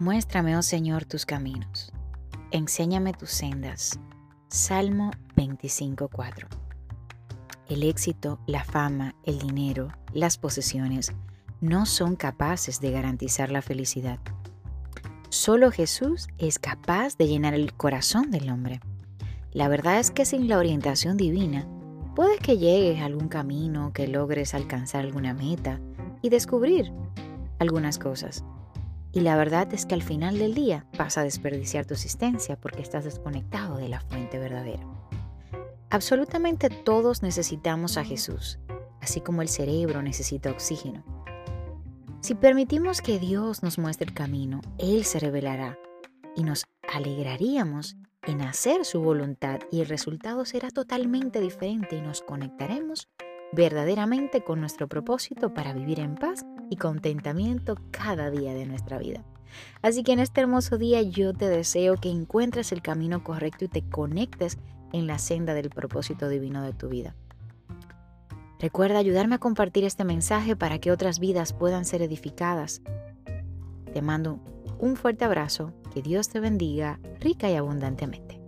Muéstrame, oh Señor, tus caminos. Enséñame tus sendas. Salmo 25.4. El éxito, la fama, el dinero, las posesiones no son capaces de garantizar la felicidad. Solo Jesús es capaz de llenar el corazón del hombre. La verdad es que sin la orientación divina, puede que llegues a algún camino, que logres alcanzar alguna meta y descubrir algunas cosas. Y la verdad es que al final del día vas a desperdiciar tu existencia porque estás desconectado de la fuente verdadera. Absolutamente todos necesitamos a Jesús, así como el cerebro necesita oxígeno. Si permitimos que Dios nos muestre el camino, Él se revelará y nos alegraríamos en hacer su voluntad y el resultado será totalmente diferente y nos conectaremos verdaderamente con nuestro propósito para vivir en paz y contentamiento cada día de nuestra vida. Así que en este hermoso día yo te deseo que encuentres el camino correcto y te conectes en la senda del propósito divino de tu vida. Recuerda ayudarme a compartir este mensaje para que otras vidas puedan ser edificadas. Te mando un fuerte abrazo, que Dios te bendiga rica y abundantemente.